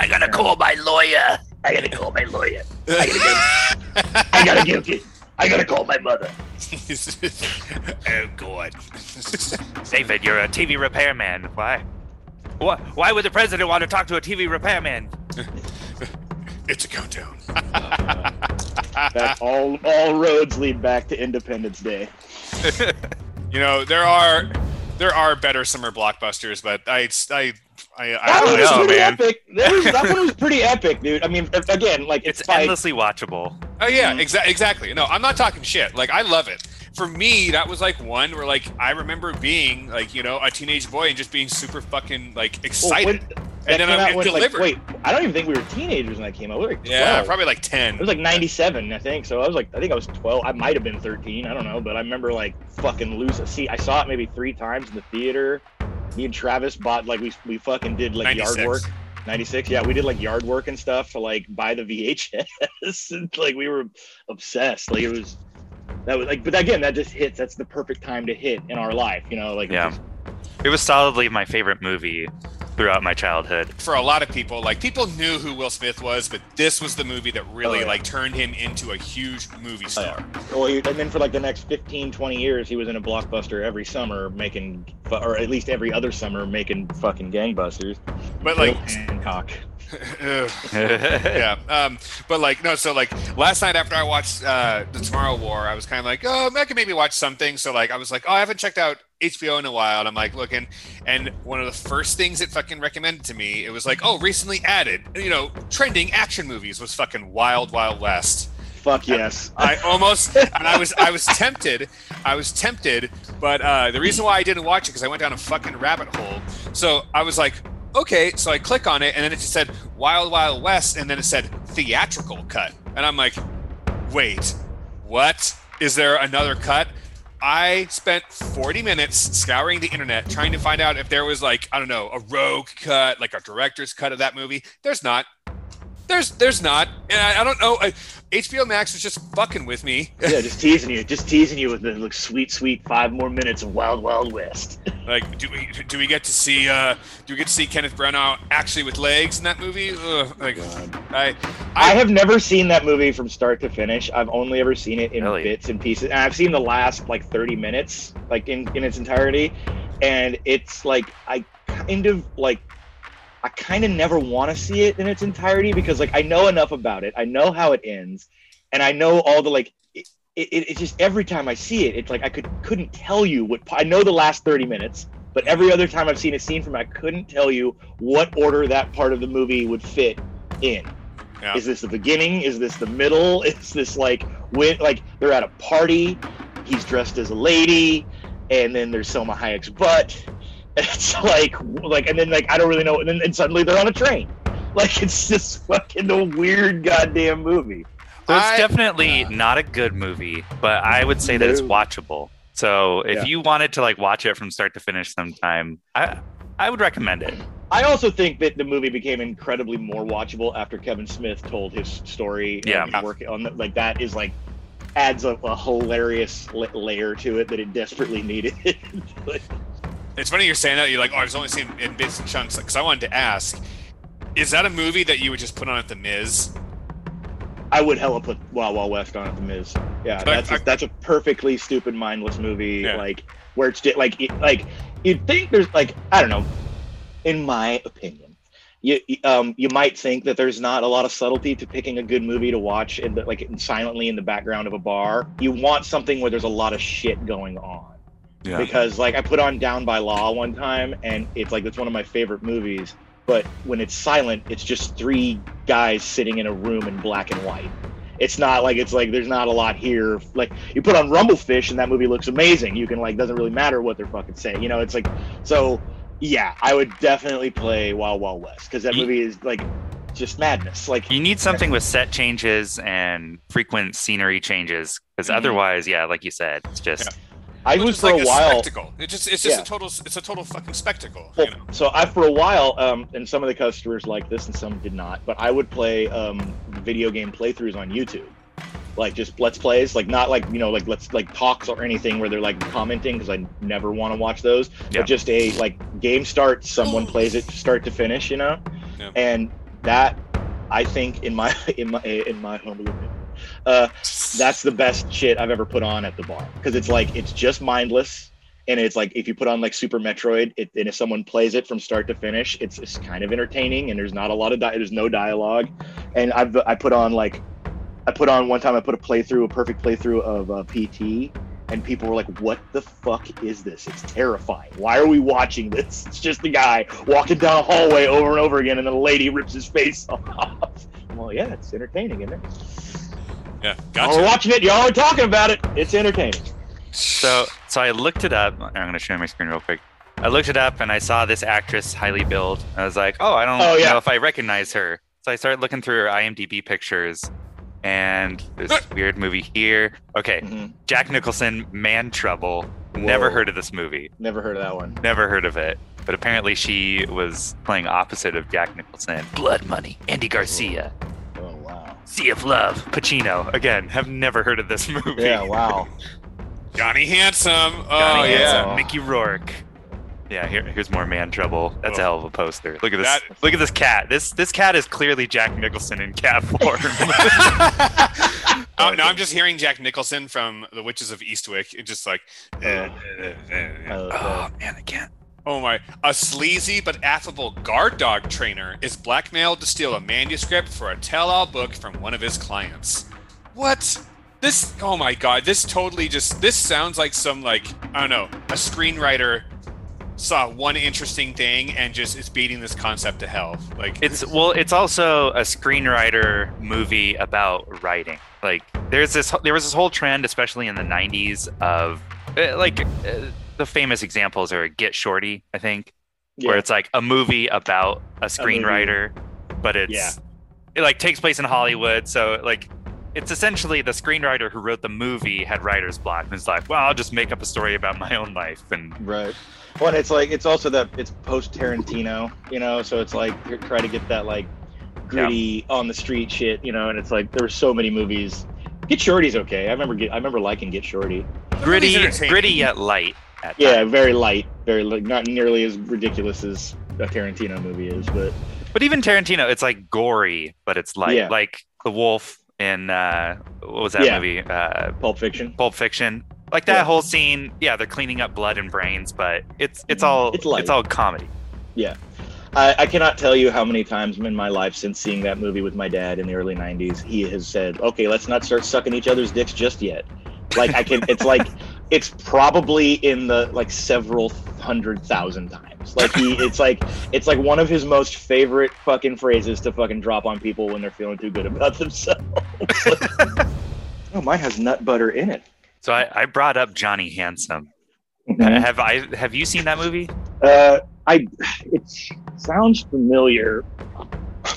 I gotta call my lawyer. I gotta call my lawyer. I gotta get. I gotta get. it. I gotta call my mother. oh god. David, you're a TV repairman. Why? Why, why would the president want to talk to a TV repairman? it's a countdown. That all all roads lead back to Independence Day. You know, there are there are better summer blockbusters, but I I I, I That one don't was know, know. pretty man. epic. That, was, that one was pretty epic, dude. I mean, again, like It's it's, like, endlessly watchable. Oh yeah, Mm-hmm. exa- exactly. No, I'm not talking shit. Like I love it. For me, that was like one where like I remember being like you know a teenage boy and just being super fucking like well, excited, when- that and then came I out when, like, wait, I don't even think we were teenagers when that came out. We were like 12. yeah, probably like ten. It was like 97, I think. So I was like, I think I was 12. I might have been 13. I don't know. But I remember like fucking lose a seat. I saw it maybe three times in the theater. Me and Travis bought like we we fucking did like 96. yard work. 96. Yeah, we did like yard work and stuff to like buy the VHS. and, like we were obsessed. Like it was that was like, but again, that just hits. That's the perfect time to hit in our life. You know, like Yeah. It was solidly my favorite movie throughout my childhood. for a lot of people, like people knew who Will Smith was, but this was the movie that really Oh, yeah. like turned him into a huge movie star. Well, he, and then for like the next 15, 20 years, he was in a blockbuster every summer making, or at least every other summer making fucking gangbusters. But like, Hancock. yeah. Um, but like, no. So like, last night after I watched uh, the Tomorrow War, I was kind of like, oh, I could maybe watch something. So like, I was like, oh, I haven't checked out HBO in a while. And I'm like looking, and one of the first things it fucking recommended to me, it was like, oh, recently added, you know, trending action movies was fucking Wild Wild West. Fuck yes. I almost, and I was, I was tempted, I was tempted, but uh, the reason why I didn't watch it because I went down a fucking rabbit hole. So I was like, okay, so I click on it, and then it just said Wild Wild West, and then it said theatrical cut, and I'm like, wait, what? Is there another cut? I spent 40 minutes scouring the internet trying to find out if there was like, I don't know, a rogue cut, like a director's cut of that movie. There's not. There's there's not. And I, I don't know. I, HBO Max was just fucking with me. yeah, just teasing you, just teasing you with the like, sweet, sweet five more minutes of Wild Wild West. Like, do we do we get to see uh do we get to see Kenneth Branagh actually with legs in that movie? Ugh, like, I, I have never seen that movie from start to finish. I've only ever seen it in Really? bits and pieces, and I've seen the last like 30 minutes, like in in its entirety, and it's like I kind of like. I kind of never want to see it in its entirety because like I know enough about it. I know how it ends, and I know all the like. It, it, it's just every time I see it, it's like I could couldn't tell you what I know the last thirty minutes, but every other time I've seen a scene from it, I couldn't tell you what order that part of the movie would fit in. Yeah. Is this the beginning? Is this the middle? Is this like when like they're at a party? He's dressed as a lady, and then there's Salma Hayek's butt. And it's like like and then like I don't really know. And then and suddenly they're on a train. Like it's just fucking a weird goddamn movie. So it's I- definitely not a good movie, but I would say that it's watchable. So if Yeah. you wanted to like watch it from start to finish sometime, I I would recommend it. I also think that the movie became incredibly more watchable after Kevin Smith told his story. Yeah. and work on the, like that is like adds a, a hilarious la- layer to it that it desperately needed. Like, It's funny you're saying that. You're like, oh, I've only seen in bits and chunks. Because I wanted to ask, is that a movie that you would just put on at the Miz? I would hella put Wild Wild West on at the Miz. Yeah, But that's a, I- that's a perfectly stupid, mindless movie. Yeah. Like where it's just, like it, like you'd think there's like I don't know, in my opinion, you um you might think that there's not a lot of subtlety to picking a good movie to watch in the, like silently in the background of a bar. You want something where there's a lot of shit going on Yeah. because like I put on Down by Law one time and it's like it's one of my favorite movies. But when it's silent, it's just three guys sitting in a room in black and white. It's not like it's like there's not a lot here. Like you put on Rumblefish and that movie looks amazing. You can like doesn't really matter what they're fucking saying. You know, it's like so. Yeah, I would definitely play Wild Wild West because that movie is like just madness. Like You need something with set changes and frequent scenery changes, because Mhm. otherwise, yeah, like you said, it's just I was for like a while. spectacle. It just it's just Yeah. a total it's a total fucking spectacle. Well, You know? so I for a while, um, and some of the customers like this and some did not, but I would play um, video game playthroughs on YouTube, like just let's plays, like not like you know like let's like talks or anything where they're like commenting because I never want to watch those, Yeah. but just a like game start, someone plays it start to finish, you know, Yeah. and that I think in my in my in my humble opinion, uh, that's the best shit I've ever put on at the bar because it's like it's just mindless and it's like if you put on like Super Metroid, it, and if someone plays it from start to finish, it's, it's kind of entertaining and there's not a lot of di- there's no dialogue, and I've I put on like I put on one time I put a playthrough a perfect playthrough of uh, PT. And people were like, "What the fuck is this? It's terrifying. Why are we watching this? It's just a guy walking down a hallway over and over again, and then a lady rips his face off." Well, yeah, it's entertaining, isn't it? Yeah, Y'all are watching it. Y'all are talking about it. It's entertaining. So, so I looked it up. I'm going to show my screen real quick. I looked it up and I saw this actress highly billed. I was like, oh, I don't Oh, yeah. know if I recognize her. So I started looking through her IMDb pictures, and this weird movie here. Okay, Mhm. Jack Nicholson, Man Trouble. Never heard of this movie. Never heard of that one. Never heard of it. But apparently she was playing opposite of Jack Nicholson. Blood Money. Andy Garcia. Wow. Sea of Love. Pacino. Again, have never heard of this movie. Yeah. Wow. Johnny Handsome. Oh Johnny yeah. Handsome, Mickey Rourke. Yeah, here, here's more man trouble. That's a Oh. hell of a poster. Look at this. That- Look at this cat. This this cat is clearly Jack Nicholson in cat form. Oh, no, I'm just hearing Jack Nicholson from The Witches of Eastwick. It's just like, oh. Uh, uh, uh, uh, oh, oh man, I can't. Oh my. A sleazy but affable guard dog trainer is blackmailed to steal a manuscript for a tell-all book from one of his clients. What? This? Oh my god! This totally just. This sounds like some like I don't know. A screenwriter saw one interesting thing and just is beating this concept to hell. Like It's well, it's also a screenwriter movie about writing. Like there's this there was this whole trend, especially in the '90s, of uh, like uh, the famous examples are Get Shorty, I think, where it's like a movie about a screenwriter, but it's Yeah. it like takes place in Hollywood, so like it's essentially the screenwriter who wrote the movie had writer's block and is like, well, I'll just make up a story about my own life and Right. Well, and it's like it's also that it's post Tarantino, you know, so it's like you're trying to get that like gritty on the street shit, you know, and it's like there were so many movies. Get Shorty's okay. I remember get, I remember liking Get Shorty. gritty, entertaining. gritty yet light. Yeah, times. very light, very like not nearly as ridiculous as a Tarantino movie is, but But even Tarantino, it's like gory, but it's light. Yeah. Like the wolf in uh, what was that Yeah. movie? Uh, Pulp Fiction. Pulp Fiction. Like that Yeah. whole scene. Yeah, they're cleaning up blood and brains, but it's it's all It's light. it's all comedy. Yeah. I, I cannot tell you how many times in my life since seeing that movie with my dad in the early '90s, he has said, "Okay, let's not start sucking each other's dicks just yet." Like I can, it's like it's probably in the like several hundred thousand times. Like he, it's like it's like one of his most favorite fucking phrases to fucking drop on people when they're feeling too good about themselves. oh, mine has nut butter in it. So I, I brought up Johnny Handsome. Mm-hmm. Have I have you seen that movie? Uh, I it sounds familiar.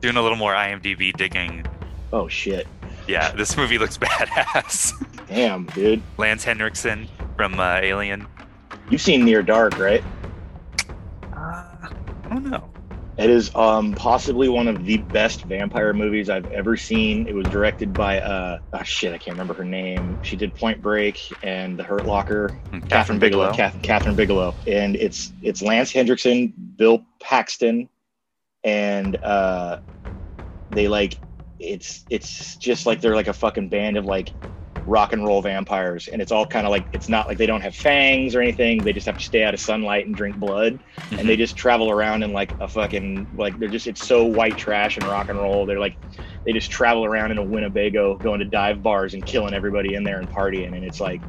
Doing a little more IMDb digging. Oh shit! Yeah, this movie looks badass. Damn, dude. Lance Henriksen from uh, Alien. You've seen Near Dark, right? Uh, I don't know. It is um, possibly one of the best vampire movies I've ever seen. It was directed by uh oh shit, I can't remember her name. She did Point Break and The Hurt Locker. Kathryn Bigelow. Kathryn, Kathryn Bigelow. And it's it's Lance Henriksen, Bill Paxton, and uh they like it's it's just like they're like a fucking band of like rock and roll vampires. And it's all kind of like it's not like they don't have fangs or anything. They just have to stay out of sunlight and drink blood. And mm-hmm. they just travel around in like a fucking like they're just it's so white trash and rock and roll. They're like they just travel around in a winnebago going to dive bars and killing everybody in there and partying. And it's like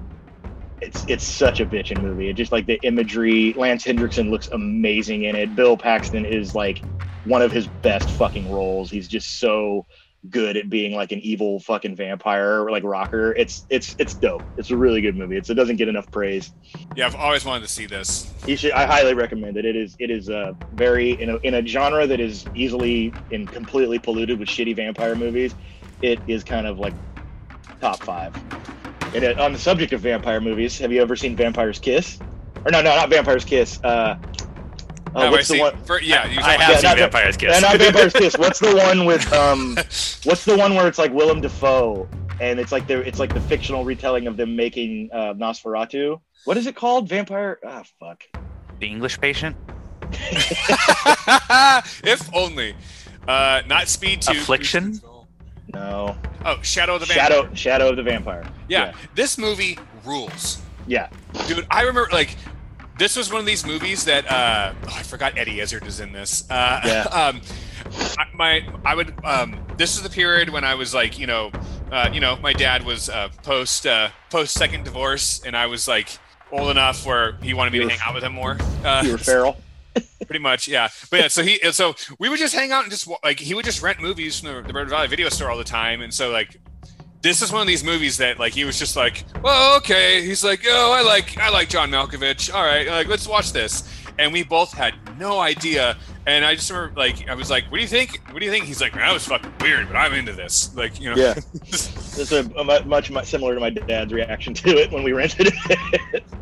it's it's such a bitchin' movie. It just like the imagery Lance Henriksen looks amazing in it. Bill paxton is like one of his best fucking roles. He's just so good at being like an evil fucking vampire or like rocker it's it's it's dope it's a really good movie it's, it doesn't get enough praise yeah, I've always wanted to see this. you should. I highly recommend it. It is. It is a very in a, in a genre that is easily and completely polluted with shitty vampire movies. It is kind of like top five. And it, on the subject of vampire movies, have you ever seen Vampire's Kiss? Or no, no, not Vampire's Kiss. Uh, uh, Have I what's the seen- one? for- yeah, you I talking have Yeah, seen Vampire's Kiss. No, not Vampire's Kiss. What's the one with um? What's the one where it's like Willem Dafoe and it's like the it's like the fictional retelling of them making uh, Nosferatu. What is it called? Vampire? Ah, fuck. the English Patient. if only. Uh, not Speed Two. Affliction? No. Oh, Shadow of the Vampire. Shadow Shadow of the Vampire. Yeah, this movie rules, Yeah. dude. I remember like this was one of these movies that uh, oh, I forgot Eddie Izzard is in this. Uh, Yeah. um, I, my I would um, this is the period when I was like you know uh, you know my dad was uh, post uh, post second divorce and I was like old enough where he wanted me You to were- hang out with him more. Uh, You were feral. pretty much yeah but yeah so he so we would just hang out and just like he would just rent movies from the, the Red Valley video store all the time and so like this is one of these movies that like he was just like well okay. He's like oh I like I like John Malkovich. All right like let's watch this. And we both had no idea. And I just remember like I was like what do you think? What do you think? He's like that was fucking weird but I'm into this. Like you know. Yeah. It's a, a much, much similar to my dad's reaction to it when we rented it.